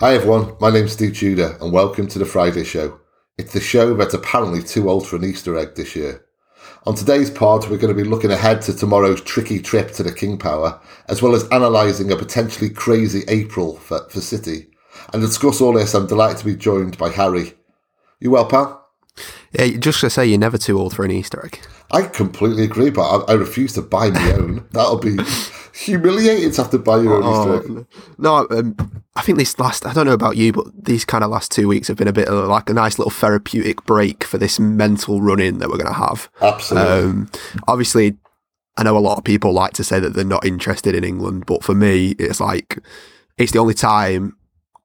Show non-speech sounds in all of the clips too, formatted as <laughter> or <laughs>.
Hi everyone, my name's Steve Tudor and welcome to the Friday Show. It's the show that's apparently too old for an Easter egg this year. On today's pod, we're going to be looking ahead to tomorrow's tricky trip to the King Power, as well as analysing a potentially crazy April for, for City. And to discuss all this, I'm delighted to be joined by Harry. You well, pal? Yeah, just to say, you're never too old for an Easter egg. I completely agree, but I, I refuse to buy my <laughs> own. That'll be humiliating to have to buy your own Oh, Easter egg. no, um, I think this last, I don't know about you, but these kind of last two weeks have been a bit of like a nice little therapeutic break for this mental run in that we're going to have. Absolutely. Um, obviously, I know a lot of people like to say that they're not interested in England, but for me, it's like, it's the only time,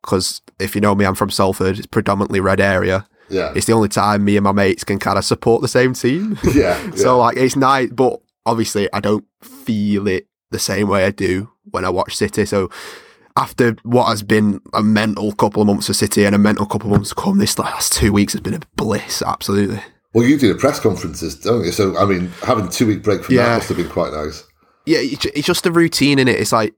because if you know me, I'm from Salford, it's predominantly red area. yeah. It's the only time me and my mates can kind of support the same team. <laughs> yeah. <laughs> yeah. So like it's nice, but obviously I don't feel it the same way I do when I watch City. So after what has been a mental couple of months for City and a mental couple of months to come, this last two weeks has been a bliss. Absolutely. Well, you do the press conferences, don't you? So, I mean, having two week break from that must have been quite nice. Yeah, it's it's just a routine in it. It's like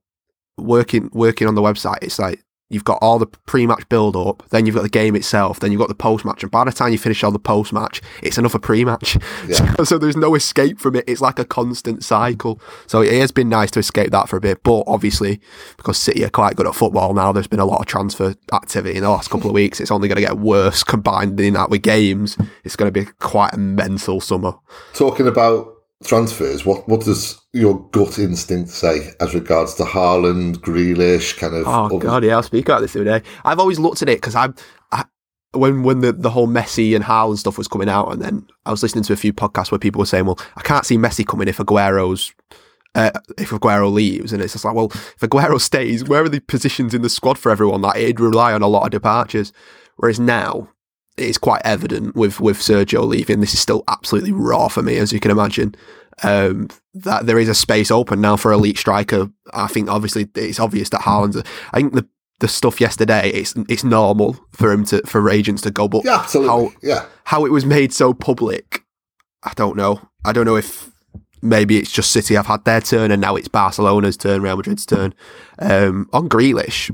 working working on the website. It's like you've got all the pre-match build up, then you've got the game itself, then you've got the post-match, and by the time you finish all the post-match, it's another pre-match. <laughs> Yeah. So, so there's no escape from it. It's like a constant cycle. So it has been nice to escape that for a bit, but obviously because City are quite good at football now, there's been a lot of transfer activity in the last couple of <laughs> weeks. It's only going to get worse combined in that with games. It's going to be quite a mental summer. Talking about transfers, what, what does your gut instinct say as regards to Haaland, Grealish, kind of. Oh other- god, yeah, I'll speak about this the other day. I've always looked at it because I'm I, when when the, the whole Messi and Haaland stuff was coming out, and then I was listening to a few podcasts where people were saying, "Well, I can't see Messi coming if Aguero's." Uh, if Aguero leaves, and it's just like, well, if Aguero <laughs> stays, where are the positions in the squad for everyone? Like, it'd rely on a lot of departures. Whereas now, it's quite evident with with Sergio leaving. This is still absolutely raw for me, as you can imagine. Um, that there is a space open now for elite striker. I think obviously it's obvious that Haaland's. I think the the stuff yesterday it's it's normal for him to for agents to go, but Yeah, absolutely. how yeah. how it was made so public, I don't know. I don't know if maybe it's just City have had their turn and now it's Barcelona's turn, Real Madrid's turn. Um, on Grealish,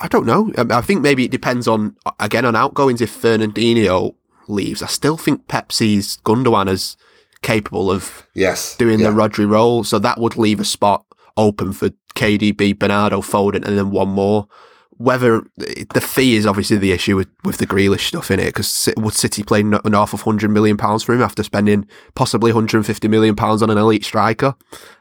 I don't know. I, I think maybe it depends on again on outgoings. If Fernandinho leaves, I still think Pep sees Gundogan as capable of Yes. doing yeah. the Rodri role, so that would leave a spot open for KDB, Bernardo, Foden, and then one more. Whether the fee is obviously the issue with, with the Grealish stuff in it, because would City play no- north of hundred million pounds for him after spending possibly 150 million pounds on an elite striker?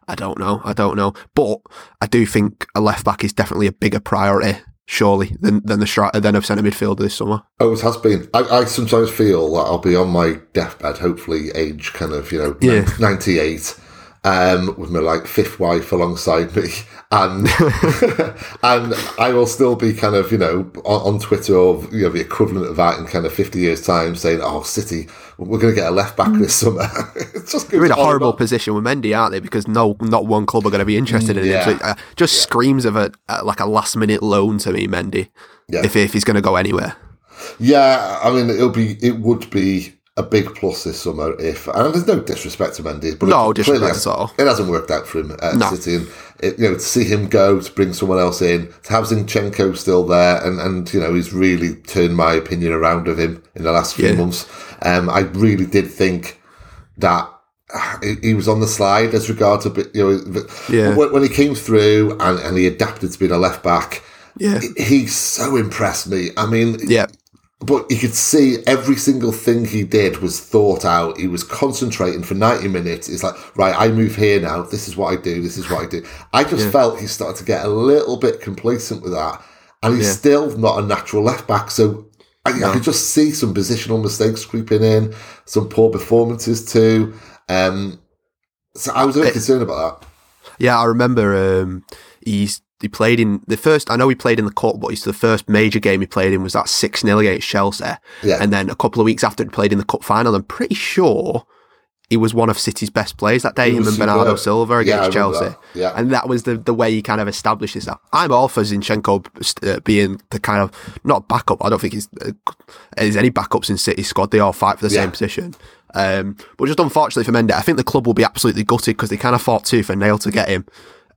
I don't know. I don't know, but I do think a left back is definitely a bigger priority, surely, than than the stri- than a centre midfielder this summer. Always has been. I, I sometimes feel that I'll be on my deathbed, hopefully age kind of, you know, Yeah. 98, um, with my like fifth wife alongside me. And <laughs> and I will still be kind of, you know, on, on Twitter or, you know, the equivalent of that in kind of 50 years' time saying, oh, City, we're going to get a left back this summer. <laughs> it's just They're in a goes on and horrible on. position with Mendy, aren't they? Because no, not one club are going to be interested in Yeah. him. So it uh, just screams of a, uh like a last minute loan to me, Mendy. Yeah. If if he's going to go anywhere. Yeah, I mean, it'll be, it would be a big plus this summer if, and there's no disrespect to Mendy, but No it disrespect at all. It hasn't worked out for him at No. City, and it, you know to see him go to bring someone else in, to have Zinchenko still there, and and you know he's really turned my opinion around of him in the last few Yeah. months. Um, I really did think that he- was on the slide as regards to you know Yeah. when, when he came through and, and he adapted to being a left back. Yeah. He so impressed me. I mean, Yeah. But you could see every single thing he did was thought out. He was concentrating for 90 minutes. It's like, right, I move here now. This is what I do. This is what I do. I just felt he started to get a little bit complacent with that. And he's Yeah. still not a natural left back. So I, I could just see some positional mistakes creeping in, some poor performances too. Um, so I was a bit concerned about that. Yeah, I remember um, he's he played in the first. I know he played in the cup, but he's the first major game he played in was that six 0 against Chelsea. Yeah. and then a couple of weeks after he played in the cup final, I'm pretty sure he was one of City's best players that day. Him and Bernardo. Silva against remember Chelsea. that. Yeah. and that was the the way he kind of established himself. I'm all for Zinchenko uh, being the kind of not backup. I don't think he's uh, there's any backups in City's squad. They all fight for the Yeah. same position. Um, but just unfortunately for Mendy's, I think the club will be absolutely gutted because they kind of fought tooth and nail to get him.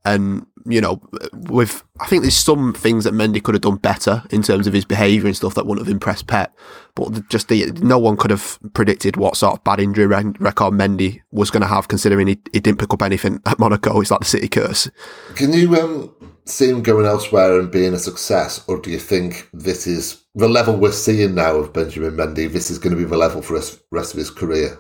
And you know, with I think there's some things that Mendy could have done better in terms of his behaviour and stuff that wouldn't have impressed Pep. But just the, no one could have predicted what sort of bad injury record Mendy was going to have, considering he, he didn't pick up anything at Monaco. It's like the City curse. Can you um, see him going elsewhere and being a success, or do you think this is the level we're seeing now of Benjamin Mendy? This is going to be the level for the rest of his career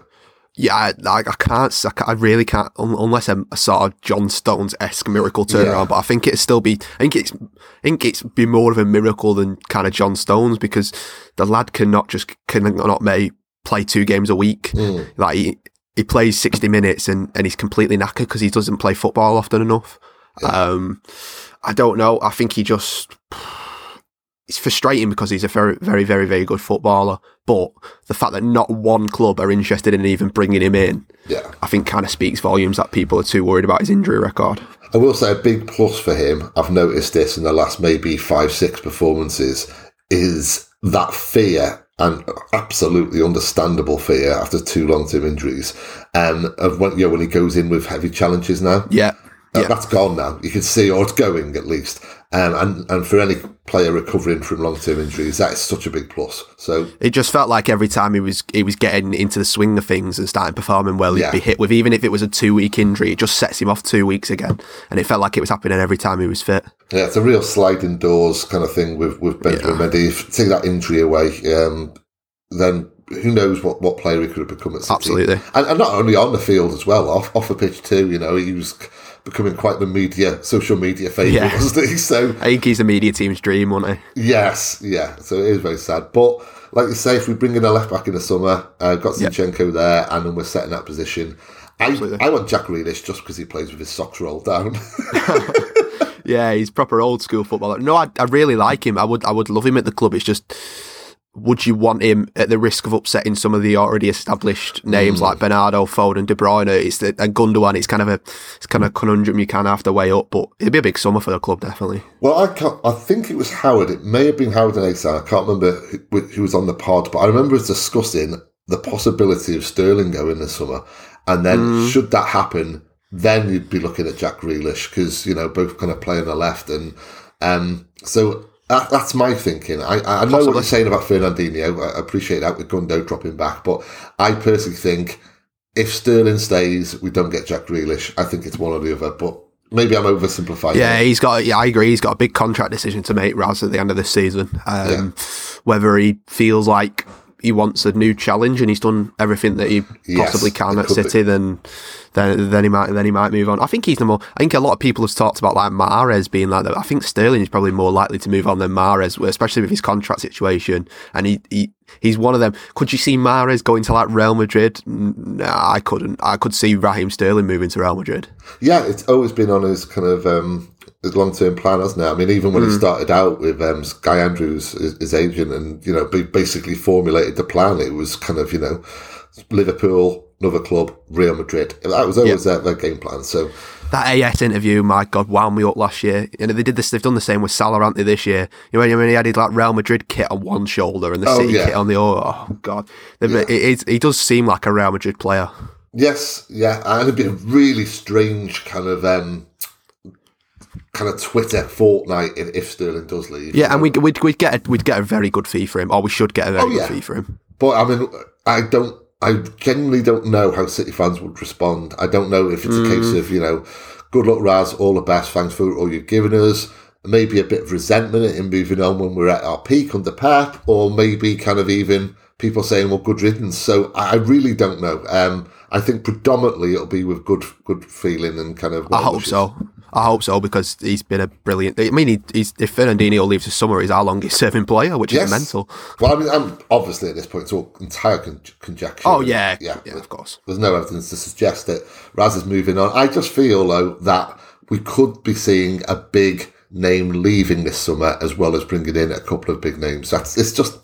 yeah, I, I can't, I, really can't, unless a, a sort of John Stones esque miracle turnaround. Yeah. But I think it'd still be, I think it's, I think it's be more of a miracle than kind of John Stones because the lad cannot just cannot may play two games a week. Mm. Like he, he plays sixty minutes and, and he's completely knackered because he doesn't play football often enough. Yeah. Um, I don't know. I think he just it's frustrating because he's a very, very, very, very good footballer. But the fact that not one club are interested in even bringing him in, yeah, I think kind of speaks volumes that people are too worried about his injury record. I will say a big plus for him. I've noticed this in the last maybe five, six performances is that fear and absolutely understandable fear after two long-term injuries, um, of when you know when he goes in with heavy challenges now. Yeah, uh, yeah. That's gone now. You can see, or it's going at least. Um, and and for any player recovering from long term injuries, that is such a big plus. So it just felt like every time he was he was getting into the swing of things and starting performing well, he'd yeah. be hit with even if it was a two week injury, it just sets him off two weeks again. And it felt like it was happening every time he was fit. Yeah, it's a real sliding doors kind of thing with with Benjamin yeah. Mendy. If take that injury away, um, then who knows what, what player he could have become at City. Absolutely, and, and, not only on the field as well, off off the pitch too. You know, he was becoming quite the media, social media favourite, yeah. wasn't he? <laughs> So I think he's the media team's dream, wasn't he? Yes, yeah. So it is very sad. But like you say, if we bring in a left back in the summer, uh, got Zinchenko yep. there, and then we're setting that position. I, I want Jack Grealish just because he plays with his socks rolled down. <laughs> <laughs> yeah, he's proper old school footballer. No, I, I really like him. I would I would love him at the club. It's just would you want him at the risk of upsetting some of the already established names mm. like Bernardo, Foden, De Bruyne? It's the, and Gundogan. It's kind of a it's kind of conundrum you kind of have to weigh up, but it'd be a big summer for the club, definitely. Well, I can't, I think it was Howard. It may have been Howard and Asan. I can't remember who, who was on the pod, but I remember us discussing the possibility of Sterling going this summer, and then mm. should that happen, then you'd be looking at Jack Grealish because you know both kind of play on the left, and um, so that, that's my thinking. I, I know what you're saying about Fernandinho. I appreciate that with Gundo dropping back, but I personally think if Sterling stays, we don't get Jack Grealish. I think it's one or the other, but maybe I'm oversimplifying. Yeah, he's got. Yeah, I agree. He's got a big contract decision to make, Raz, at the end of this season. Um, yeah. Whether he feels like he wants a new challenge and he's done everything that he yes, possibly can at City, be. then then then he might then he might move on. I think he's the more. I think a lot of people have talked about like Mahrez being like that. I think Sterling is probably more likely to move on than Mahrez, especially with his contract situation. And he, he he's one of them. Could you see Mahrez going to like Real Madrid? No, I couldn't. I could see Raheem Sterling moving to Real Madrid. Yeah, it's always been on his kind of um, his long term plan, hasn't it? I mean, even when mm. he started out with um, Guy Andrews, his, his, agent, and you know, basically formulated the plan. It was kind of you know, Liverpool, another club, Real Madrid. That was always yep. their, their, game plan. So that AS interview, my God, wound me up last year. You know, they did this. They've done the same with Salah, haven't? This year, you know, when he had his like Real Madrid kit on one shoulder and the oh, City yeah. kit on the other. Oh God, yeah. it, it, he does seem like a Real Madrid player. Yes, yeah, and it'd be a really strange kind of. Um, kind of Twitter fortnight if Sterling does leave. Yeah, and we'd, we'd, we'd get a, we'd get a very good fee for him, or we should get a very oh, yeah. good fee for him. But I mean, I don't, I genuinely don't know how City fans would respond. I don't know if it's mm. a case mm. of you know, good luck, Raz, all the best, thanks for all you've given us. Maybe a bit of resentment in moving on when we're at our peak under Pep, or maybe kind of even people saying, "Well, good riddance." So I really don't know. Um, I think predominantly it'll be with good good feeling and kind of. I hope wishes. so. I hope so because he's been a brilliant. I mean, he, he's if Fernandinho leaves this summer, he's our longest serving player, which yes. is mental. Well, I mean, I'm, obviously at this point it's all entire con- conjecture. Oh yeah, yeah, yeah, of course. There's no evidence to suggest that Raz is moving on. I just feel though that we could be seeing a big name leaving this summer as well as bringing in a couple of big names. That's it's just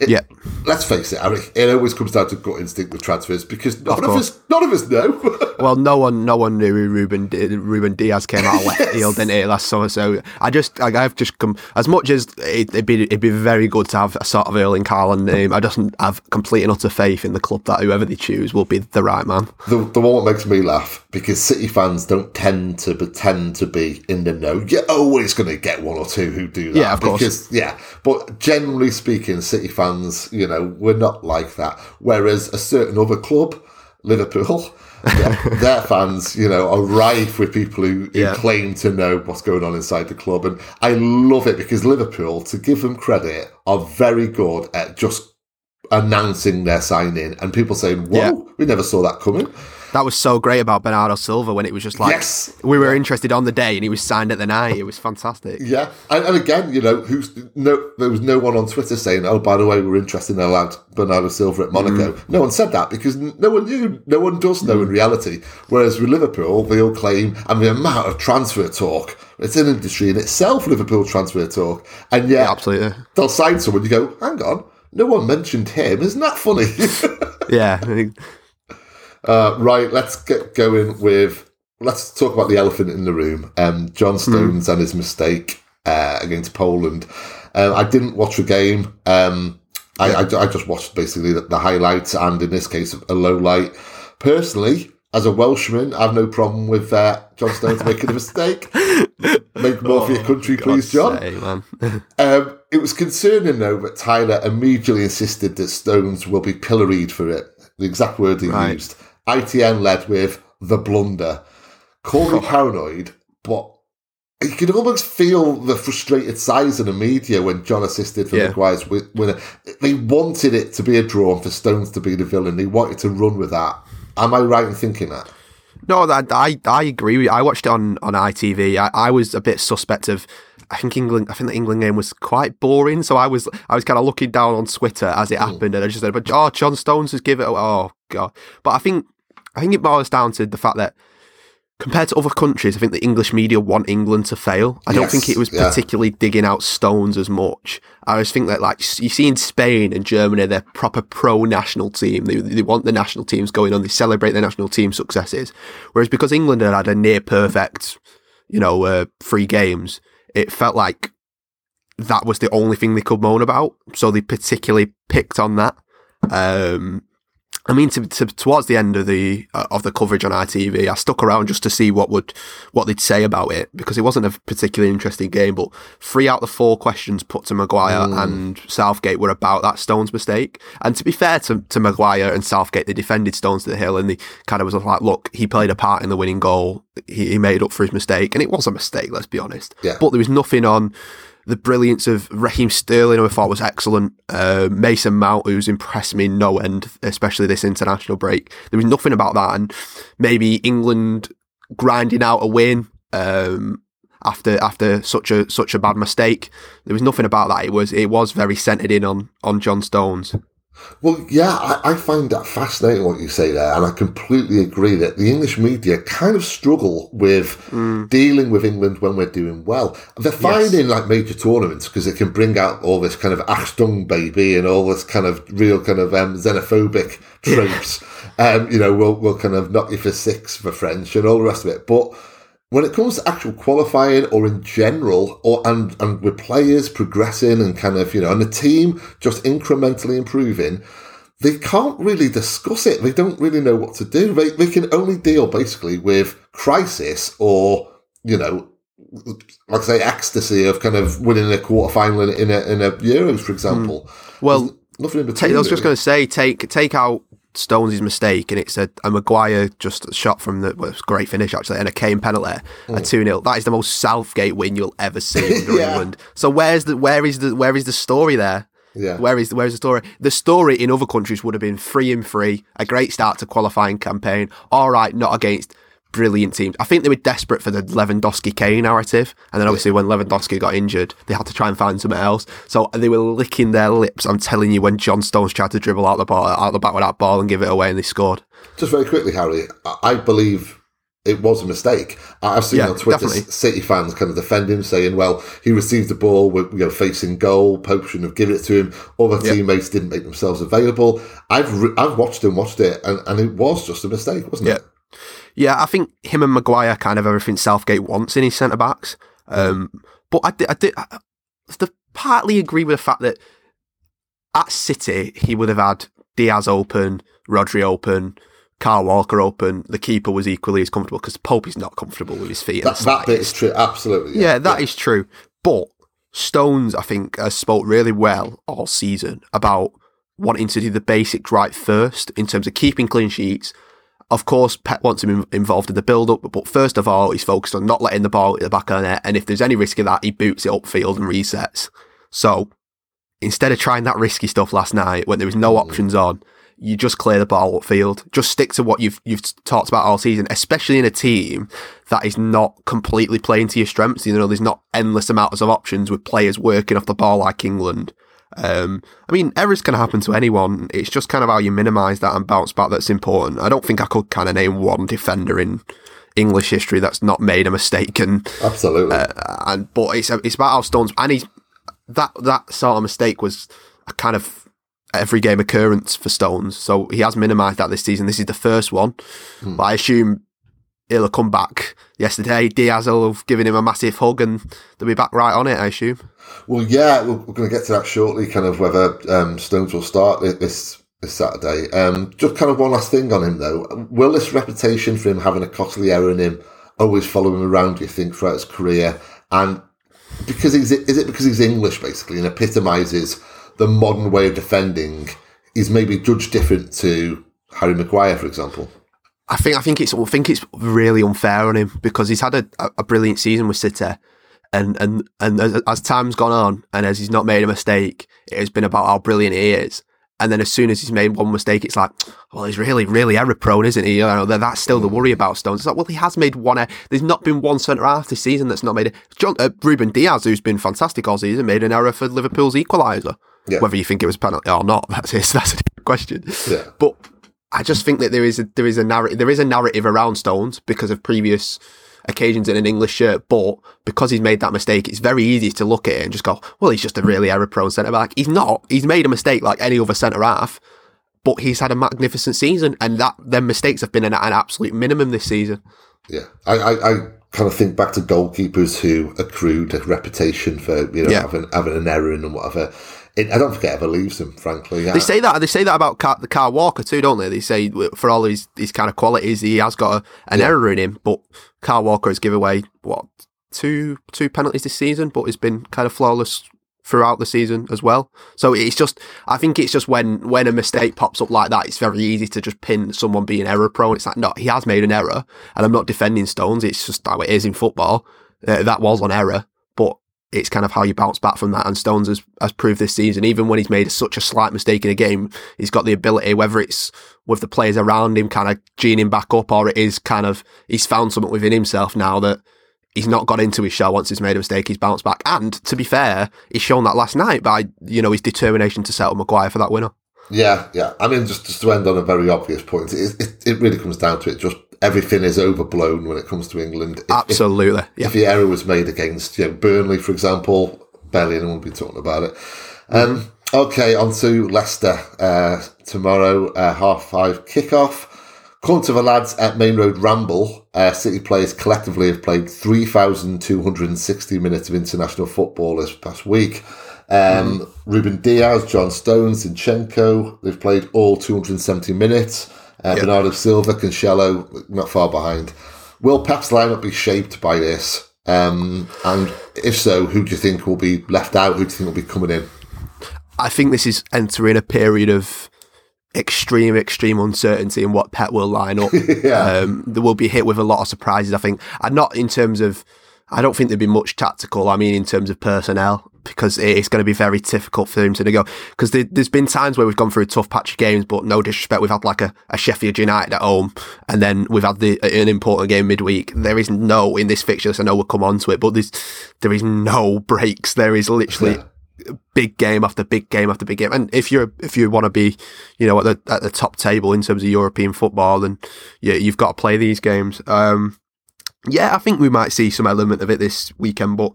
It, Yeah. Let's face it, Harry. It always comes down to gut instinct with transfers because none of, course. us, none of us know. <laughs> Well, no one, no one knew who Ruben Ruben Dias came out of left <laughs> field, didn't he, last summer? So I just, like, I've just come as much as it, it'd be, it'd be very good to have a sort of Erling Haaland name. I just have complete and utter faith in the club that whoever they choose will be the right man. the, the one that makes me laugh because City fans don't tend to pretend to be in the know. You're always going to get one or two who do that. Yeah, of course. Because, yeah, but generally speaking, City fans, you know, we're not like that. Whereas a certain other club, Liverpool, <laughs> their fans, you know, are rife with people who, who Yeah. claim to know what's going on inside the club. And I love it because Liverpool, to give them credit, are very good at just announcing their signing and people saying, whoa, Yeah. we never saw that coming. That was so great about Bernardo Silva when it was just like Yes. we were interested on the day and he was signed at the night. It was fantastic. Yeah, and, and again, you know, who's no? There was no one on Twitter saying, "Oh, by the way, we're interested in a lad Bernardo Silva at Monaco." Mm. No one said that because no one knew. No one does know in reality. Whereas with Liverpool, they all claim, and the amount of transfer talk, it's an industry in itself. Liverpool transfer talk, and yet Yeah, absolutely. they'll sign someone. You go, hang on, no one mentioned him. Isn't that funny? <laughs> Yeah, Uh, right, let's get going with. Let's talk about the elephant in the room. Um, John Stones and his mistake uh, against Poland. Um, I didn't watch the game. Um, I, I, I just watched basically the, the highlights and, in this case, a low light. Personally, as a Welshman, I have no problem with uh, John Stones making a mistake. <laughs> Make more for your country, please, John. <laughs> Um, it was concerning, though, that Tyler immediately insisted that Stones will be pilloried for it. The exact word he Right. used. ITN led with the blunder. Call me paranoid, but you can almost feel the frustrated sighs in the media when John assisted for Yeah. Maguire's winner. They wanted it to be a draw and for Stones to be the villain. They wanted to run with that. Am I right in thinking that? No, that I I agree. I watched it on on ITV. I, I was a bit suspect of. I think England. I think the England game was quite boring. So I was I was kind of looking down on Twitter as it hmm. happened, and I just said, "But oh, John Stones has given it." Oh god! But I think I think it boils down to the fact that compared to other countries, I think the English media want England to fail. I don't think it was yeah. particularly digging out Stones as much. I just think that like you see in Spain and Germany, they're proper pro national team. They, they want the national teams going on. They celebrate their national team successes. Whereas because England had had a near perfect, you know, uh, three games, it felt like that was the only thing they could moan about. So they particularly picked on that. Um, I mean, to, to, towards the end of the uh, of the coverage on ITV, I stuck around just to see what would what they'd say about it because it wasn't a particularly interesting game. But three out of the four questions put to Maguire and Southgate were about that Stones mistake. And to be fair to, to Maguire and Southgate, they defended Stones to the hill and they kind of was like, "Look, he played a part in the winning goal. He, he made up for his mistake, and it was a mistake. Let's be honest. Yeah. But there was nothing on." The brilliance of Raheem Sterling, who I thought was excellent. Uh, Mason Mount, who's impressed me no end, especially this international break. There was nothing about that, and maybe England grinding out a win um, after after such a such a bad mistake. There was nothing about that. It was it was very centered in on on John Stones. Well, yeah, I, I find that fascinating what you say there, and I completely agree that the English media kind of struggle with dealing with England when we're doing well. They're fine in like major tournaments because it can bring out all this kind of Achtung baby and all this kind of real kind of um, xenophobic tropes. um, you know, we'll we'll kind of knock you for six for French and all the rest of it, but when it comes to actual qualifying or in general or and and with players progressing and kind of you know and the team just incrementally improving they can't really discuss it. They don't really know what to do. They, they can only deal basically with crisis or you know like I say ecstasy of kind of winning a quarter final in, in a in a euros for example. Mm. Well, nothing in between I was just really. going to say take take out Stones' mistake, and it's a, a Maguire just shot from the well, it was a great finish actually, and a Kane penalty, a mm. two 0 That is the most Southgate win you'll ever see under <laughs> Yeah. England. So where's the where is the where is the story there? yeah Where is where is the story? The story in other countries would have been free and free, a great start to qualifying campaign. All right, not against brilliant teams. I think they were desperate for the Lewandowski Kane narrative, and then obviously when Lewandowski got injured, they had to try and find something else. So they were licking their lips. I'm telling you, when John Stones tried to dribble out the ball, out the back with that ball and give it away, and they scored. just very quickly harry I- believe it was a mistake. I've seen Yeah, on Twitter definitely. City fans kind of defend him, saying, "Well, he received the ball with you know facing goal. Pope shouldn't have given it to him. Other Yeah. teammates didn't make themselves available." I've re- I've watched and watched it, and, and it was just a mistake, wasn't it? Yeah, I think him and Maguire kind of everything Southgate wants in his centre backs. Um, but I did, I did I, I partly agree with the fact that at City he would have had Dias open, Rodri open, Kyle Walker open. The keeper was equally as comfortable because Pope is not comfortable with his feet. That, that bit is true. Absolutely. Yeah, that is true. But Stones, I think, has spoke really well all season about wanting to do the basics right first in terms of keeping clean sheets. Of course, Pep wants him involved in the build up, but first of all, he's focused on not letting the ball at the back of the net. And if there's any risk of that, he boots it upfield and resets. So instead of trying that risky stuff last night when there was no mm-hmm. options on, you just clear the ball upfield. Just stick to what you've you've talked about all season, especially in a team that is not completely playing to your strengths. You know, there's not endless amounts of options with players working off the ball like England. Um, I mean, errors can happen to anyone. It's just kind of how you minimise that and bounce back that's important. I don't think I could kind of name one defender in English history that's not made a mistake and Absolutely. and but it's it's about how Stones and he's that that sort of mistake was a kind of every game occurrence for Stones. So he has minimised that this season. This is the first one, but I assume he'll have come back yesterday. Dias will have given him a massive hug, and they'll be back right on it. I assume. Well, yeah, we're, going to get to that shortly. Kind of whether um, Stones will start this this Saturday. Um, just kind of one last thing on him though. Will this reputation for him having a costly error in him always follow him around? Do you think throughout his career? And because he's is it because he's English basically and epitomises the modern way of defending? He's maybe judged different to Harry Maguire, for example. I think I think it's I think it's really unfair on him because he's had a, a brilliant season with City, and and and as, as time's gone on and as he's not made a mistake, it has been about how brilliant he is. And then as soon as he's made one mistake, it's like, well, he's really, really error prone, isn't he? You know, that- that's still the worry about Stones. It's like, well, he has made one. error. There's not been one centre half this season that's not made it. John uh, Ruben Dias, who's been fantastic all season, made an error for Liverpool's equaliser. Yeah. Whether you think it was penalty or not, <laughs> that's that's a different question. Yeah. But I just think that there is a there is a narrative there is a narrative around Stones because of previous occasions in an English shirt, but because he's made that mistake, it's very easy to look at it and just go, well, he's just a really error prone centre back. He's not. He's made a mistake like any other centre half, but he's had a magnificent season, and that them mistakes have been an, an absolute minimum this season. Yeah, I, I, I kind of think back to goalkeepers who accrued a reputation for you know Yeah. having having an error in and whatever. It, I don't think it ever leaves him, frankly. They say that they say that about Kyle, the Kyle Walker too, don't they? They say for all his his kind of qualities, he has got a, an error in him, but Kyle Walker has given away what two two penalties this season, but he's been kind of flawless throughout the season as well. So it's just, I think it's just when when a mistake pops up like that, it's very easy to just pin someone being error prone. It's like, no, he has made an error, and I'm not defending Stones. It's just how it is in football. Uh, that was an error, but it's kind of how you bounce back from that. And Stones has, has proved this season, even when he's made such a slight mistake in a game, he's got the ability, whether it's with the players around him kind of geeing him back up, or it is kind of he's found something within himself now that he's not got into his shell once he's made a mistake, he's bounced back. And to be fair, he's shown that last night by, you know, his determination to settle Maguire for that winner. Yeah, yeah. I mean, just, just to end on a very obvious point, it, it, it really comes down to it. Just everything is overblown when it comes to England. If, if, Absolutely. yeah. if the error was made against you know, Burnley, for example, barely anyone will be talking about it. Um, okay, on to Leicester uh, tomorrow, uh, half five kickoff. According to the lads at Main Road Ramble, uh, City players collectively have played 3,260 minutes of international football this past week. Um, Ruben Dias, John Stones, Zinchenko, they've played all 270 minutes. Uh, Bernardo Silva, Cancelo, not far behind. Will Pep's lineup be shaped by this? Um, and if so, who do you think will be left out? Who do you think will be coming in? I think this is entering a period of extreme, extreme uncertainty in what Pep will line up. <laughs> Yeah. um, there will be hit with a lot of surprises, I think. And not in terms of, I don't think there'd be much tactical. I mean, in terms of personnel, because it's going to be very difficult for him to go. Because there, there's been times where we've gone through a tough patch of games, but no disrespect, we've had like a, a Sheffield United at home, and then we've had the an important game midweek. There is no in this fixture. So I know we'll come on to it, but there's there is no breaks. There is literally big game after big game after big game. And if you're if you want to be, you know, at the at the top table in terms of European football, then yeah, you've got to play these games. Um, Yeah, I think we might see some element of it this weekend, but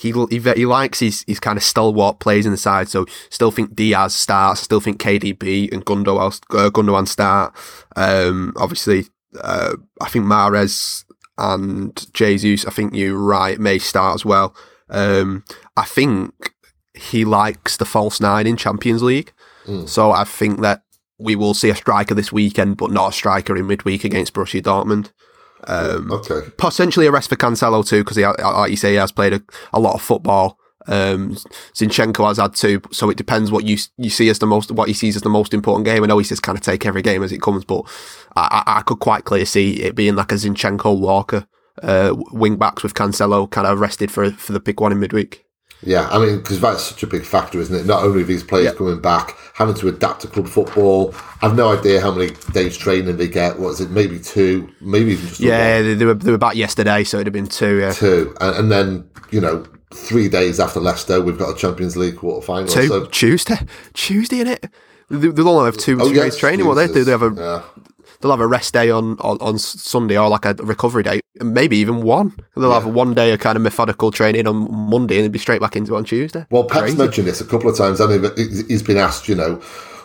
he he, he likes his, his kind of stalwart plays in the side. So still think Dias starts. Still think KDB and Gundogan, uh, Gundogan start. Um, obviously, uh, I think Mahrez and Jesus. I think you're right. May start as well. Um, I think he likes the false nine in Champions League. Mm. So I think that we will see a striker this weekend, but not a striker in midweek against Borussia Dortmund. Um, okay. Potentially a rest for Cancelo too, because he, like you say, he has played a, a lot of football. Um, Zinchenko has had two, so it depends what you you see as the most, what he sees as the most important game. I know he says kind of take every game as it comes, but I, I, I could quite clearly see it being like a Zinchenko Walker uh, wing backs with Cancelo kind of rested for for the pick one in midweek. Yeah, I mean, because that's such a big factor, isn't it? Not only these players coming back, having to adapt to club football. I've no idea how many days training they get. What is it? Maybe two, maybe even just yeah. They, they, were they were back yesterday, so it'd have been two. Yeah, two, and, and then you know three days after Leicester, we've got a Champions League quarter final. Two so. Tuesday, Tuesday in it. They'll only have two, oh, two yes, days training. What they do? They have a yeah they'll have a rest day on, on, on Sunday or like a recovery day, maybe even one. They'll yeah. have one day of kind of methodical training on Monday and then be straight back into it on Tuesday. Well, Pat's Crazy. mentioned this a couple of times. I mean, he's been asked, you know,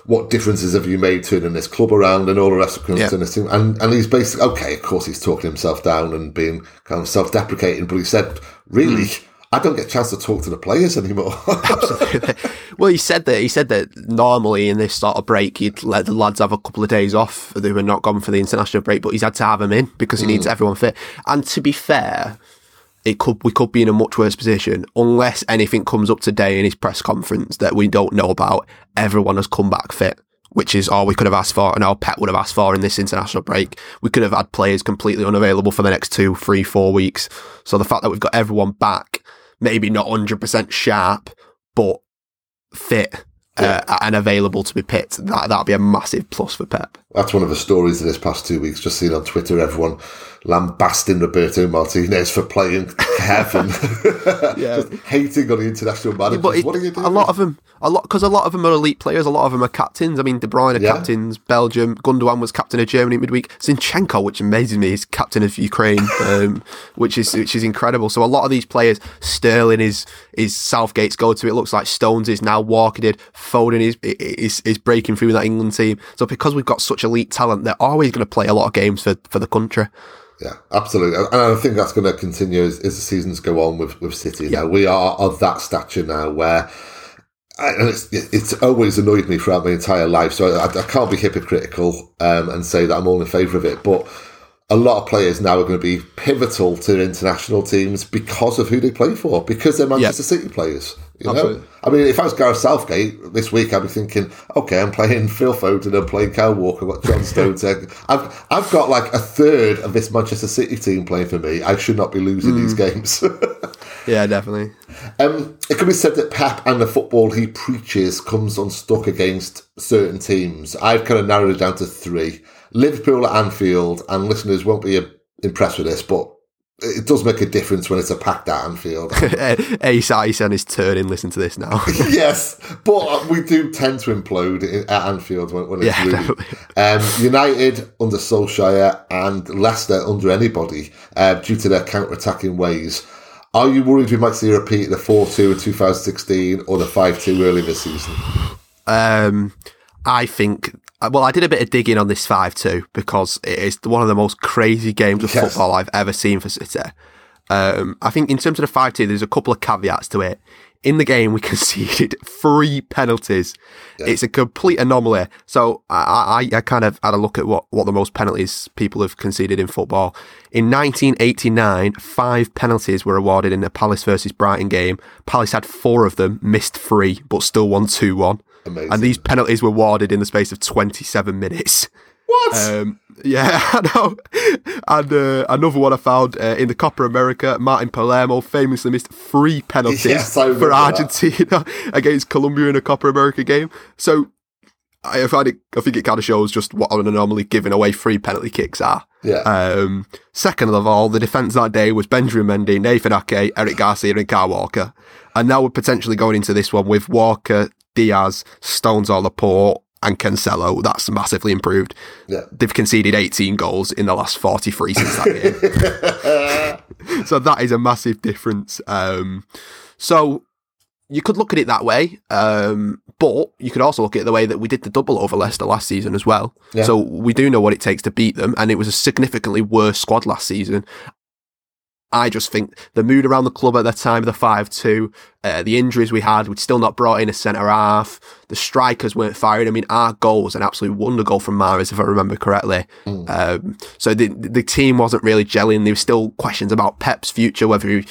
what differences have you made turning this club around and all the rest of yeah. this team? And and he's basically okay. Of course, he's talking himself down and being kind of self-deprecating, but he said, really. Mm I don't get a chance to talk to the players anymore. <laughs> Absolutely. Well, he said that he said that normally in this sort of break, he'd let the lads have a couple of days off. They were not gone for the international break, but he's had to have them in because he mm. needs everyone fit. And to be fair, it could we could be in a much worse position unless anything comes up today in his press conference that we don't know about. Everyone has come back fit which is all we could have asked for and all Pep would have asked for in this international break. We could have had players completely unavailable for the next two, three, four weeks. So the fact that we've got everyone back maybe not 100% sharp, but fit yeah. uh, and available to be picked. That that'd be a massive plus for Pep. That's one of the stories of this past two weeks. Just seen on Twitter, everyone lambasting Roberto Martinez for playing <laughs> heaven, <laughs> yeah. just hating on the international managers. Yeah, it, what are you doing? A lot of them, a lot because a lot of them are elite players. A lot of them are captains. I mean, De Bruyne are yeah. captains. Belgium, Gundogan was captain of Germany midweek. Zinchenko, which amazes me, is captain of Ukraine, <laughs> um, which is which is incredible. So a lot of these players, Sterling is is Southgate's go to. It looks like Stones is now Walker did. Foden is is is breaking through that England team. So because we've got such elite talent, they're always going to play a lot of games for for the country. Yeah, absolutely, and I think that's going to continue as, as the seasons go on with with City. Yeah. Now we are of that stature now where. And it's it's always annoyed me throughout my entire life, so I, I can't be hypocritical um, and say that I'm all in favour of it. But a lot of players now are going to be pivotal to international teams because of who they play for, because they're Manchester yep. City players. You know? I mean, if I was Gareth Southgate this week, I'd be thinking, okay, I'm playing Phil Foden, I'm playing Kyle Walker, I've got John Stones. <laughs> I've, I've got like a third of this Manchester City team playing for me. I should not be losing mm. these games. <laughs> yeah, definitely. Um, it can be said that Pep and the football he preaches comes unstuck against certain teams. I've kind of narrowed it down to three. Liverpool at Anfield, and listeners won't be impressed with this, but it does make a difference when it's a packed at Anfield. <laughs> Ace Ice and his turning. Listen to this now. <laughs> yes, but we do tend to implode at Anfield when, when it's yeah, really. Um, United under Solskjaer and Leicester under anybody uh, due to their counter-attacking ways. Are you worried we might see a repeat of the 4 2 in 2016 or the 5 2 early this season? Um, I think uh, well, I did a bit of digging on this 5 2 because it is one of the most crazy games of yes. football I've ever seen for City. Um, I think in terms of the 5 2, there's a couple of caveats to it. In the game, we <laughs> conceded three penalties. Yeah. It's a complete anomaly. So I, I, I, kind of had a look at what, what the most penalties people have conceded in football. In 1989, five penalties were awarded in the Palace versus Brighton game. Palace had four of them, missed three, but still won 2 1. Amazing. And these penalties were awarded in the space of 27 minutes. What? Um, yeah, <laughs> I know. And uh, another one I found uh, in the Copa America, Martin Palermo famously missed three penalties yes, for Argentina that. <laughs> against Colombia in a Copa America game. So I find it. I think it kind of shows just what an anomaly giving away free penalty kicks are. Yeah. Um, second of all, the defence that day was Benjamin Mendy, Nathan Ake, Eric Garcia, and Kyle Walker. And now we're potentially going into this one with Walker, Dias, Stones or Laporte, and Cancelo, that's massively improved. Yeah. They've conceded 18 goals in the last 43 since that game. <laughs> so that is a massive difference. Um, so you could look at it that way, um, but you could also look at it the way that we did the double over Leicester last season as well. Yeah. So we do know what it takes to beat them, and it was a significantly worse squad last season. I just think the mood around the club at the time of the 5 2, uh, the injuries we had, we'd still not brought in a centre half, the strikers weren't firing. I mean, our goal was an absolute wonder goal from Mahrez, if I remember correctly. Um, so the the team wasn't really gelling. There were still questions about Pep's future, whether he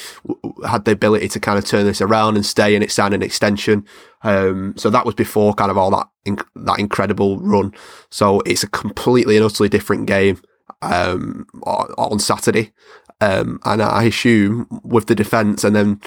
had the ability to kind of turn this around and stay and it sign an extension. Um, so that was before kind of all that inc- that incredible run. So it's a completely and utterly different game um, on Saturday. Um, and I assume with the defence and then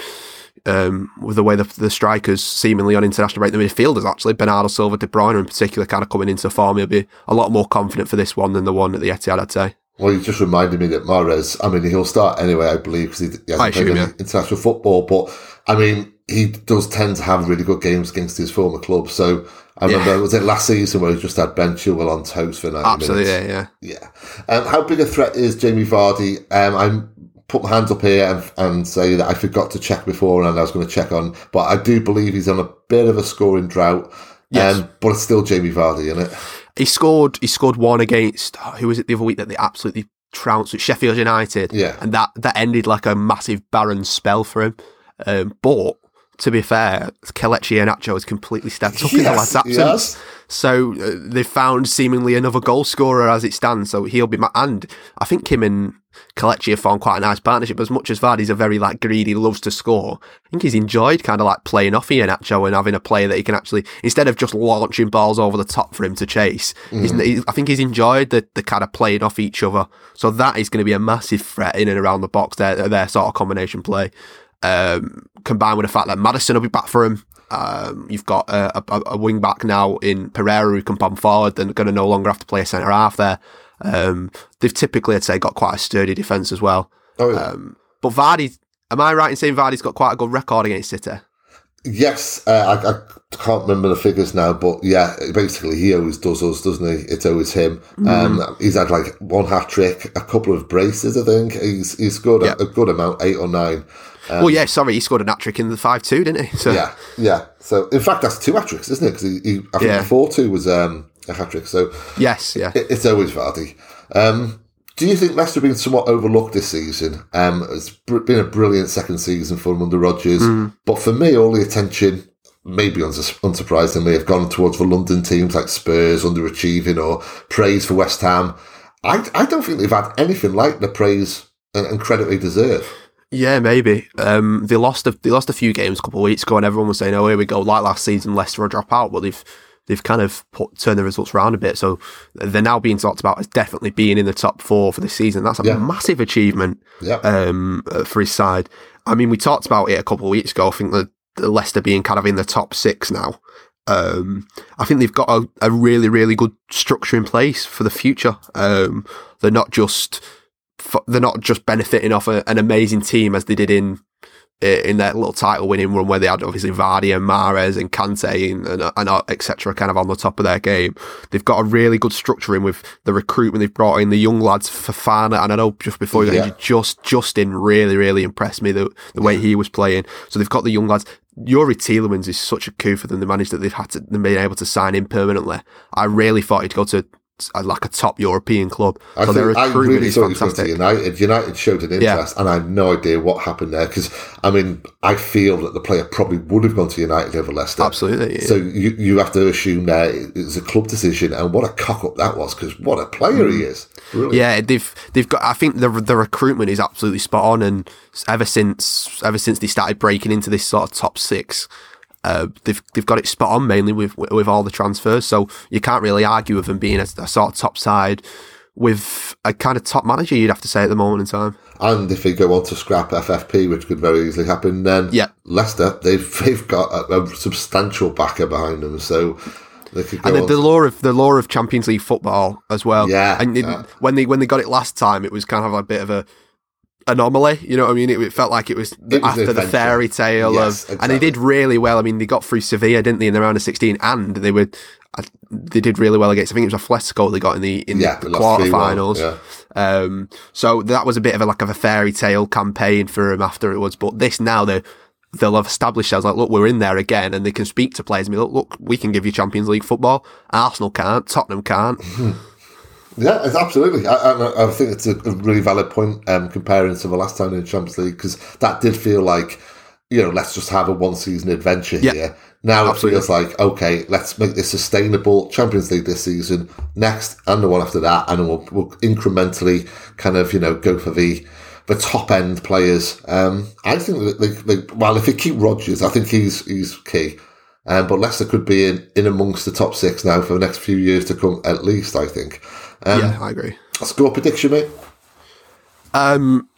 um, with the way the, the strikers seemingly on international break, the midfielders actually, Bernardo Silva, De Bruyne in particular, kind of coming into form, he'll be a lot more confident for this one than the one at the Etihad, I'd say. Well, you just reminded me that Mahrez, I mean, he'll start anyway, I believe, because he, he hasn't played assume, any yeah. international football. But, I mean, he does tend to have really good games against his former club. So, I remember, was it last season where he just had Ben Chilwell on toast for 90 Absolutely, minutes? yeah, yeah. Yeah. Um, how big a threat is Jamie Vardy? Um, I put my hands up here and, and say that I forgot to check before and I was going to check on, but I do believe he's on a bit of a scoring drought. Yes. Um, but it's still Jamie Vardy, isn't it? He scored. He scored one against who was it the other week that they absolutely trounced at Sheffield United. Yeah. and that that ended like a massive barren spell for him. Um, but to be fair, Kelechi Iheanacho has completely stepped up in the last absence. has. So uh, they've found seemingly another goal scorer as it stands. So he'll be. Ma- and I think him and Kelechi have found quite a nice partnership. As much as Vardy's a very like greedy, loves to score. I think he's enjoyed kind of like playing off Iheanacho and having a player that he can actually instead of just launching balls over the top for him to chase. He's, he, I think he's enjoyed the the kind of playing off each other. So that is going to be a massive threat in and around the box. Their their sort of combination play um, combined with the fact that Madison will be back for him. Um, you've got a, a, a wing back now in Pereira who can pump forward. They're going to no longer have to play a centre half there. Um, they've typically, I'd say, got quite a sturdy defence as well. Oh, yeah. Um, but Vardy, am I right in saying Vardy's got quite a good record against City? Yes, uh, I, I can't remember the figures now, but yeah, basically he always does us, doesn't he? It's always him. Mm. Um, he's had like one hat trick, a couple of braces, I think. He's he's scored Yeah. a, a good amount, eight or nine. Well, yeah, sorry, he scored a hat trick in the 5 2, didn't he? <laughs> So, Um, Yeah, yeah. So in fact, that's two hat tricks, isn't it? Because he, he, I think Yeah. the four two was um, a hat trick. So Yes, yeah. it, it's always Vardy. Um, do you think Leicester have been somewhat overlooked this season? Um, it's been a brilliant second season for them under Rodgers, Mm. but for me, all the attention, maybe unsus- unsurprisingly, have gone towards the London teams like Spurs underachieving or praise for West Ham. I, I don't think they've had anything like the praise and, and credit they deserve. Yeah, maybe. Um, they lost a they lost a few games a couple of weeks ago, and everyone was saying, "Oh, here we go." Like last season, Leicester will drop out, but they've they've kind of put, turned the results around a bit. So they're now being talked about as definitely being in the top four for the season. That's a Yeah. massive achievement Yeah. um, uh, for his side. I mean, we talked about it a couple of weeks ago. I think that the Leicester being kind of in the top six now. Um, I think they've got a, a really, really good structure in place for the future. Um, they're not just they're not just benefiting off a, an amazing team as they did in eh, in their little title winning run where they had obviously Vardy and Mahrez and Kante and, and, and etc. kind of on the top of their game. They've got a really good structure in with the recruitment they've brought in, the young lads Fofana, and I know just before you Yeah. injured, just Justin really, really impressed me the the way he was playing. So they've got the young lads. Youri Tielemans is such a coup for them. They managed that they've had to they've been able to sign him permanently. I really thought he'd go to like a top European club. I, so think, I really thought he was going to. United. United showed an Yeah. interest, and I have no idea what happened there. Because I mean, I feel that the player probably would have gone to United over Leicester. Absolutely. So you you have to assume that it's a club decision, and what a cock up that was. Because what a player he mm. is! Brilliant. Yeah, they've they've got. I think the the recruitment is absolutely spot on, and ever since ever since they started breaking into this sort of top six, uh, they've they've got it spot on mainly with with all the transfers. So you can't really argue with them being a, a sort of top side with a kind of top manager. You'd have to say at the moment in time. And if they go on to scrap FFP, which could very easily happen, then Yeah. Leicester they've <laughs> they've got a, a substantial backer behind them, so they could And the, the law of the law of Champions League football as well. Yeah, and it, yeah. when they when they got it last time, it was kind of a bit of a anomaly. You know what I mean? It, it felt like it was, It was after the adventure. fairy tale Yes, of, and they did really well. I mean, they got through Sevilla, didn't they, in the round of sixteen, and they were they did really well against. I think it was Atletico they got in the in Yeah, the they lost 3-1, quarterfinals. yeah. Um, so that was a bit of a like of a fairy tale campaign for them afterwards. But this now they they'll have established themselves like, look, we're in there again, and they can speak to players and be like, look, we can give you Champions League football. Arsenal can't, Tottenham can't. <laughs> Yeah, it's absolutely. I, I, I think it's a, really valid point um, comparing to the last time in the Champions League because that did feel like, you know, let's just have a one season adventure Yeah, here. Now absolutely. it feels like, okay, let's make this sustainable Champions League this season, next, and the one after that, and we'll, we'll incrementally kind of, you know, go for the the top end players. Um, I think that they, they, well, if they keep Rodgers, I think he's he's key. Um, but Leicester could be in, in amongst the top six now for the next few years to come, at least, I think. Um, yeah, I agree. Score prediction, mate? Um,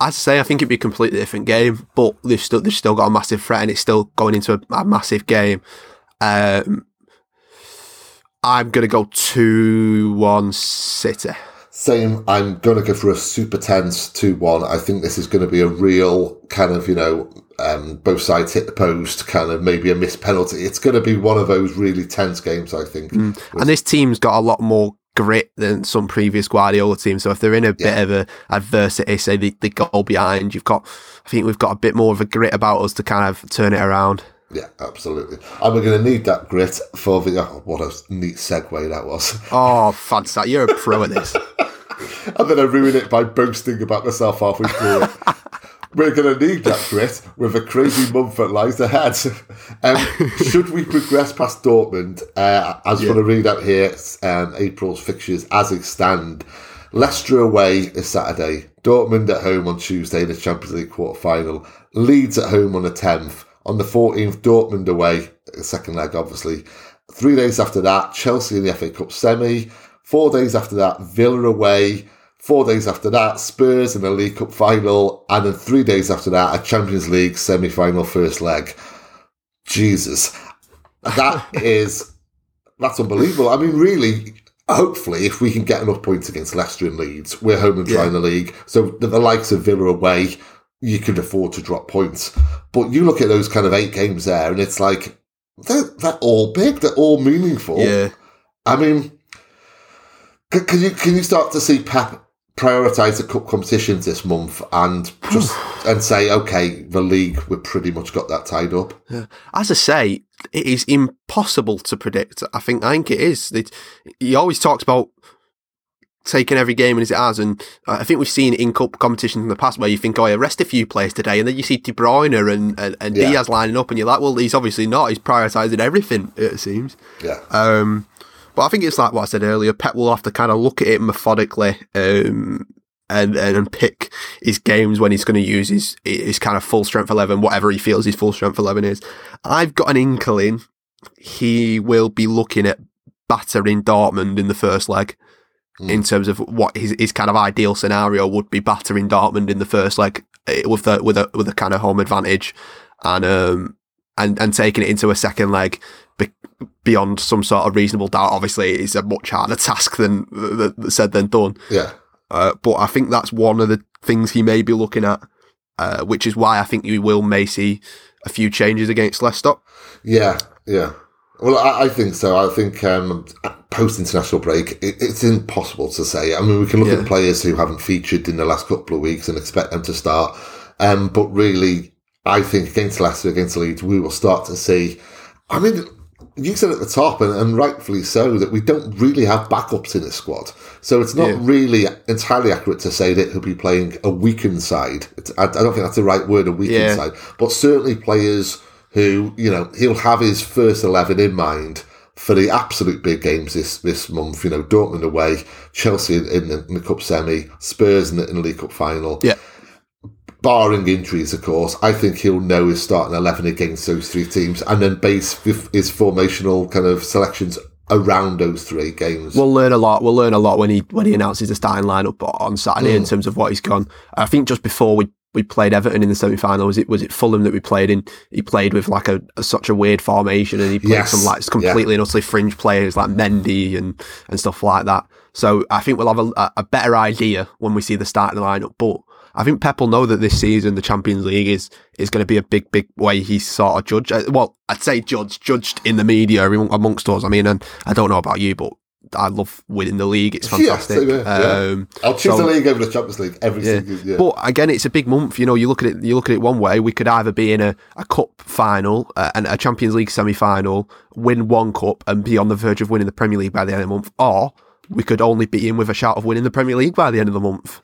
I'd say I think it'd be a completely different game, but they've still they've still got a massive threat, and it's still going into a, a massive game. Um, I'm gonna go two one City. Same. I'm going to go for a super tense 2 1. I think this is going to be a real kind of, you know, um, both sides hit the post, kind of maybe a missed penalty. It's going to be one of those really tense games, I think. And this team's got a lot more grit than some previous Guardiola teams. So if they're in a bit of a adversity, say they, they go behind, you've got. I think we've got a bit more of a grit about us to kind of turn it around. Yeah, absolutely. And we're going to need that grit for the. Oh, what a neat segue that was. Oh, fantastic! You're a pro at this. <laughs> and then I ruin it by boasting about myself halfway through it. <laughs> We're going to need that <laughs> grit with a crazy month that lies ahead. <laughs> Um, should we progress past Dortmund, uh, I just want to read out here um, April's fixtures as they stand. Leicester away is Saturday, Dortmund at home on Tuesday in the Champions League quarter final, Leeds at home on the 10th, on the 14th, Dortmund away, second leg obviously. Three days after that, Chelsea in the FA Cup semi. Four days after that, Villa away. Four days after that, Spurs in the League Cup final. And then three days after that, a Champions League semi final first leg. Jesus. That <laughs> is, that's unbelievable. I mean, really, hopefully, if we can get enough points against Leicester and Leeds, we're home and dry Yeah. in the league. So the, the likes of Villa away, you can afford to drop points. But you look at those kind of eight games there, and it's like, they're, they're all big, they're all meaningful. Yeah. I mean, can, can you can you start to see Pep prioritise the cup competitions this month and just <sighs> and say, okay, the league we've pretty much got that tied up. As I say, it is impossible to predict. I think I think it is. It, he always talks about taking every game as it has, and I think we've seen in cup competitions in the past where you think, "Oh, yeah, rest a few players today," and then you see De Bruyne and and, and Yeah. Dias lining up, and you're like, "Well, he's obviously not. He's prioritising everything." It seems. Yeah, Um, but I think it's like what I said earlier. Pep will have to kind of look at it methodically um, and, and pick his games when he's going to use his his kind of full strength eleven, whatever he feels his full strength eleven is. I've got an inkling he will be looking at battering Dortmund in the first leg. In terms of what his, his kind of ideal scenario would be, battering Dortmund in the first leg eh, with a with a with a kind of home advantage, and um and and taking it into a second leg beyond some sort of reasonable doubt. Obviously, it's a much harder task than th- th- said than done. yeah, Uh, but I think that's one of the things he may be looking at, uh, which is why I think you will may see a few changes against Leicester. yeah, yeah. Well, I, I think so. I think um, post international break, it, it's impossible to say. I mean, we can look Yeah. at players who haven't featured in the last couple of weeks and expect them to start. Um, but really, I think against Leicester, against Leeds, we will start to see. I mean, you said at the top, and, and rightfully so, that we don't really have backups in this squad. So it's not Yeah. really entirely accurate to say that he'll be playing a weakened side. It's, I, I don't think that's the right word, a weakened Yeah. side. But certainly players who, you know, he'll have his first 11 in mind for the absolute big games this, this month. You know, Dortmund away, Chelsea in, in, the, in the Cup semi, Spurs in the, in the League Cup final Yeah. Barring injuries, of course, I think he'll know his starting 11 against those three teams and then base his formational kind of selections around those three games. We'll learn a lot. We'll learn a lot when he when he announces the starting lineup on Saturday in mm. terms of what he's gone. I think just before we we played Everton in the semi final, was it was it Fulham that we played in? He played with like a, a such a weird formation, and he played Yes. some like completely and utterly fringe players like Mendy and and stuff like that. So I think we'll have a, a better idea when we see the starting lineup. But I think Pep will know that this season the Champions League is is going to be a big, big way he's sort of judged. Uh, well, I'd say judged, judged in the media amongst us. I mean, and I don't know about you, but I love winning the league. It's <laughs> fantastic. Yeah, um, yeah. I'll choose so, the league over the Champions League every yeah. single year. But again, it's a big month. You know, you look at it. You look at it one way. We could either be in a, a cup final uh, and a Champions League semi final, win one cup, and be on the verge of winning the Premier League by the end of the month, or we could only be in with a shout of winning the Premier League by the end of the month.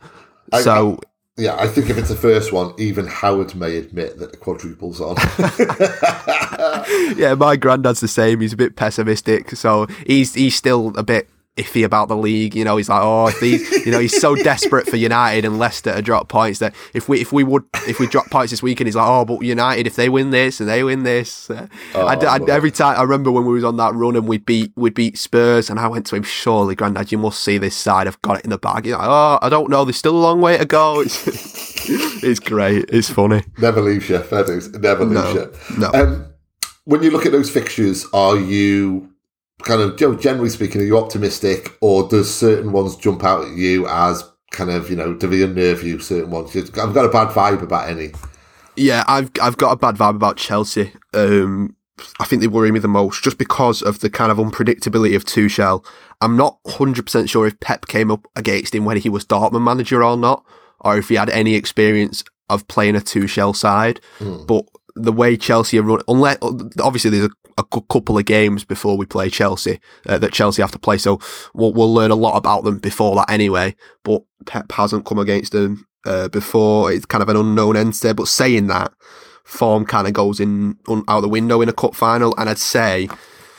I, so. Yeah, I think if it's the first one, even Howard may admit that the quadruple's on. <laughs> yeah, my granddad's the same. He's a bit pessimistic, so he's he's still a bit iffy about the league. You know, he's like, oh, if these, you know, he's so <laughs> desperate for United and Leicester to drop points that if we if we would if we drop points this weekend, he's like, oh, but United if they win this and they win this, <laughs> uh, oh, I, I, every time I remember when we was on that run and we beat we beat Spurs, and I went to him, surely, Grandad, you must see this side. I've got it in the bag. He's like, oh, I don't know. There's still a long way to go. <laughs> It's, it's great. It's funny. Never leaves you. Fair Never leaves no, you. No. Um, when you look at those fixtures, are you kind of generally speaking, are you optimistic, or does certain ones jump out at you as kind of you know do they unnerve you? Certain ones, I've got a bad vibe about any. Yeah, I've I've got a bad vibe about Chelsea. Um, I think they worry me the most just because of the kind of unpredictability of Tuchel. I'm not 100% sure if Pep came up against him when he was Dortmund manager or not, or if he had any experience of playing a Tuchel side. Mm. But the way Chelsea are run, unless obviously there's a a couple of games before we play Chelsea uh, that Chelsea have to play. So we'll, we'll learn a lot about them before that anyway. But Pep hasn't come against them uh, before. It's kind of an unknown entity. But saying that, form kind of goes in un, out the window in a cup final. And I'd say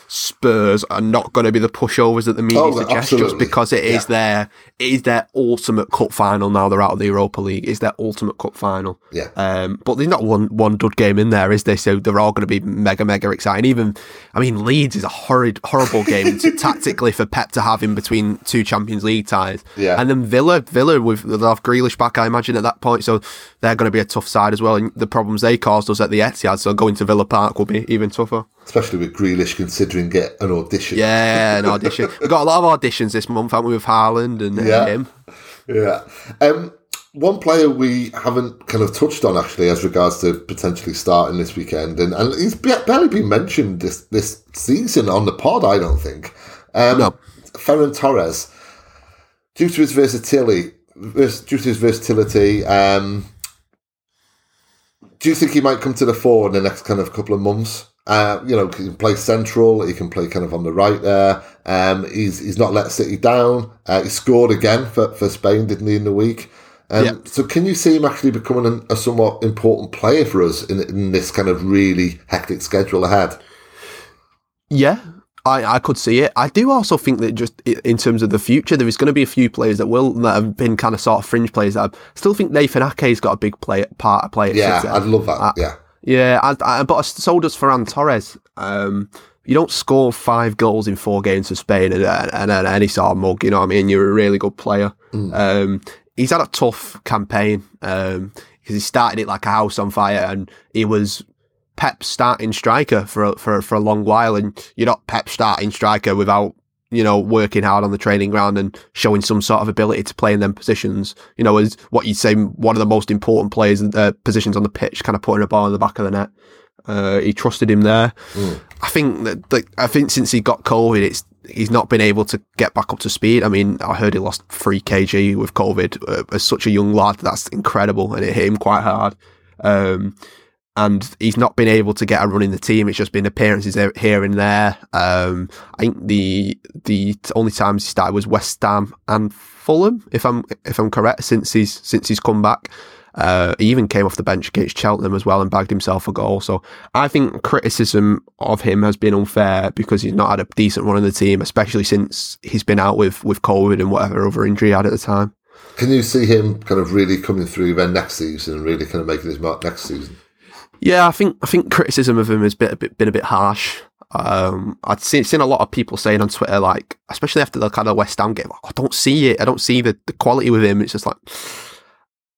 Spurs are not going to be the pushovers that the media oh, suggests just because it is yeah. their it is their ultimate cup final now they're out of the Europa League. is their ultimate cup final. Yeah. Um, but there's not one one dud game in there, is there? So they're all going to be mega mega exciting. Even I mean Leeds is a horrid horrible game <laughs> tactically for Pep to have in between two Champions League ties. Yeah. And then Villa Villa with they'll have Grealish back, I imagine at that point. So they're going to be a tough side as well. And the problems they caused us at the Etihad, so going to Villa Park will be even tougher especially with Grealish considering get an audition. Yeah, an <laughs> audition. We've got a lot of auditions this month, haven't we, with Haaland and yeah. him? Yeah. Um, one player we haven't kind of touched on actually, as regards to potentially starting this weekend, and, and he's barely been mentioned this this season on the pod. I don't think. Um, no. Ferran Torres, due to his versatility, due to his versatility. Um, do you think he might come to the fore in the next kind of couple of months? Uh, you know, he can play central. He can play kind of on the right there. Um, he's he's not let City down. Uh, he scored again for, for Spain, didn't he, in the week? Um, yep. So can you see him actually becoming a, a somewhat important player for us in, in, this kind of really hectic schedule ahead? Yeah, I, I could see it. I do also think that just in terms of the future, there is going to be a few players that will that have been kind of sort of fringe players. I still think Nathan Ake's got a big play part to play. Yeah, I'd love that. I, yeah. Yeah, I, I, but so does Ferran Torres. Um, you don't score five goals in four games for Spain and, and, and, any sort of mug. You know what I mean? You're a really good player. Mm. Um, he's had a tough campaign because um, he started it like a house on fire, and he was Pep's starting striker for for for a long while. And you're not Pep starting striker without you know, working hard on the training ground and showing some sort of ability to play in them positions, you know, is what you'd say one of the most important players in uh, positions on the pitch, kind of putting a ball in the back of the net. Uh, he trusted him there. Mm. I think that, that, I think since he got COVID, it's he's not been able to get back up to speed. I mean, I heard he lost three kg with COVID uh, as such a young lad. That's incredible, and it hit him quite hard. Um, and he's not been able to get a run in the team. It's just been appearances here and there. Um, I think the the only times he started was West Ham and Fulham, if I'm if I'm correct, since he's since he's come back. Uh, he even came off the bench against Cheltenham as well and bagged himself a goal. So I think criticism of him has been unfair because he's not had a decent run in the team, especially since he's been out with, with COVID and whatever other injury he had at the time. Can you see him kind of really coming through then next season and really kind of making his mark next season? Yeah, I think I think criticism of him has been a bit, been a bit harsh. Um, I'd seen, seen a lot of people saying on Twitter, like, especially after the kind of West Ham game, I don't see it. I don't see the, the quality with him. It's just like,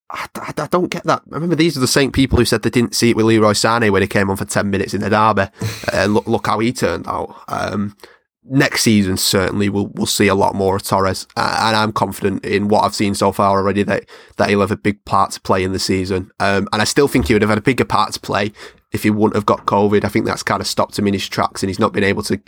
I, I, I, don't get that. I remember these are the same people who said they didn't see it with Leroy Sané when he came on for 10 minutes in the derby. and look, look how he turned out. Um, next season certainly we'll we'll see a lot more of Torres, and I'm confident in what I've seen so far already that that he'll have a big part to play in the season. Um, and I still think he would have had a bigger part to play if he wouldn't have got COVID. I think that's kind of stopped him in his tracks, and he's not been able to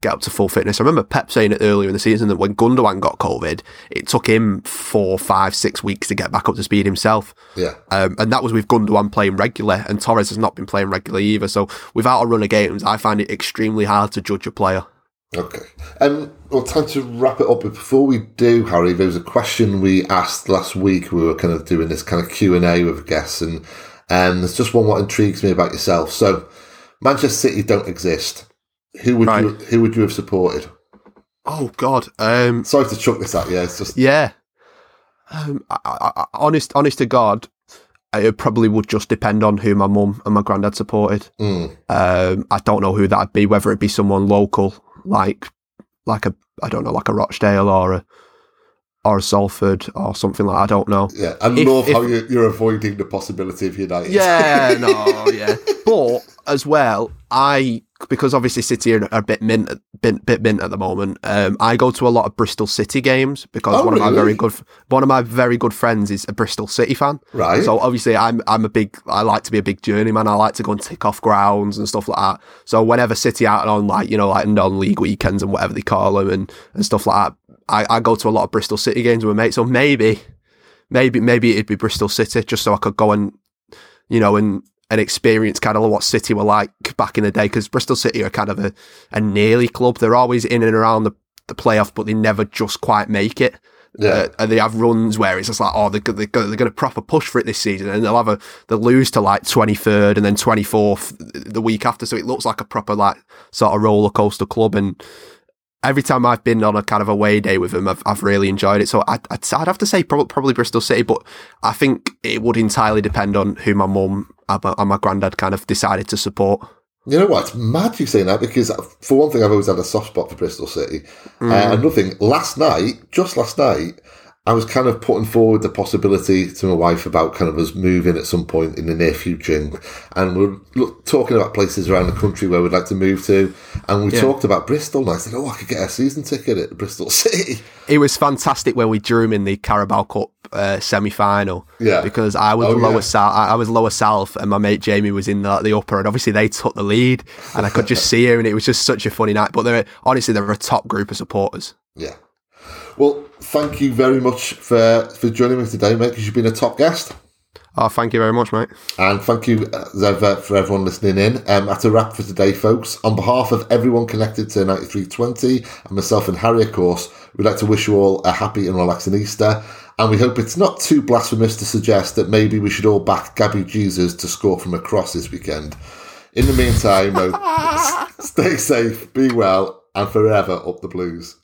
get up to full fitness. I remember Pep saying it earlier in the season that when Gundogan got COVID, it took him four, five, six weeks to get back up to speed himself. Yeah. Um, and that was with Gundogan playing regular, and Torres has not been playing regular either. So without a run of games, I find it extremely hard to judge a player. Okay. Um, well, time to wrap it up. But before we do, Harry, there was a question we asked last week. We were kind of doing this kind of Q and A with guests, and and there's just one what intrigues me about yourself. So, Manchester City don't exist. Who would Right. you Who would you have supported? Oh God. Um, Sorry to chuck this at you. It's just Yeah. Um, I, I, honest, honest to God, it probably would just depend on who my mum and my granddad supported. mm, Um, I don't know who that'd be, whether it be someone local, like, like a, I don't know, like a Rochdale or a, or a Salford or something like. I don't know. yeah. I If- love if- how you, you're avoiding the possibility of United. Yeah, no, <laughs> yeah. But as well, I because obviously City are a bit mint, bit, bit mint at the moment. Um, I go to a lot of Bristol City games because Oh, one of my very good one of my very good friends is a Bristol City fan. right. So obviously, I'm I'm a big. I like to be a big journeyman. I like to go and tick off grounds and stuff like that. So whenever City out on like you know like non-league weekends and whatever they call them and, and stuff like that, I, I go to a lot of Bristol City games with my mates. So maybe, maybe maybe it'd be Bristol City just so I could go and you know and and experience kind of what City were like back in the day because Bristol City are kind of a, a nearly club. They're always in and around the the playoff, but they never just quite make it. yeah. Uh, and they have runs where it's just like, oh, they're, they're, they're going to proper push for it this season, and they'll have a they'll lose to like twenty third and then twenty fourth the week after, so it looks like a proper like sort of roller coaster club. And every time I've been on a kind of away day with them, I've, I've really enjoyed it. So I'd, I'd, I'd have to say probably, probably Bristol City, but I think it would entirely depend on who my mum and my, and granddad kind of decided to support. You know what? It's mad you saying that because, for one thing, I've always had a soft spot for Bristol City. Mm. Uh, another thing, last night, just last night, I was kind of putting forward the possibility to my wife about kind of us moving at some point in the near future. And we're look, talking about places around the country where we'd like to move to. And we Yeah. talked about Bristol. And I said, oh, I could get a season ticket at Bristol <laughs> City. It was fantastic when we drew him in the Carabao Cup uh, semi final. Yeah. because I was Oh, lower yeah. south. I I was lower south, and my mate Jamie was in the, the upper, and obviously they took the lead, and I could just <laughs> see her, and it was just such a funny night. But they're honestly they're a top group of supporters. Yeah. Well, thank you very much for, for joining me today, mate, because you've been a top guest. Oh, thank you very much, mate. And thank you uh, ever for everyone listening in. Um, that's a wrap for today, folks. On behalf of everyone connected to 9320 and myself and Harry, of course, we'd like to wish you all a happy and relaxing Easter. And we hope it's not too blasphemous to suggest that maybe we should all back Gabby Jesus to score from across this weekend. In the meantime, though, <laughs> stay safe, be well, and forever up the blues.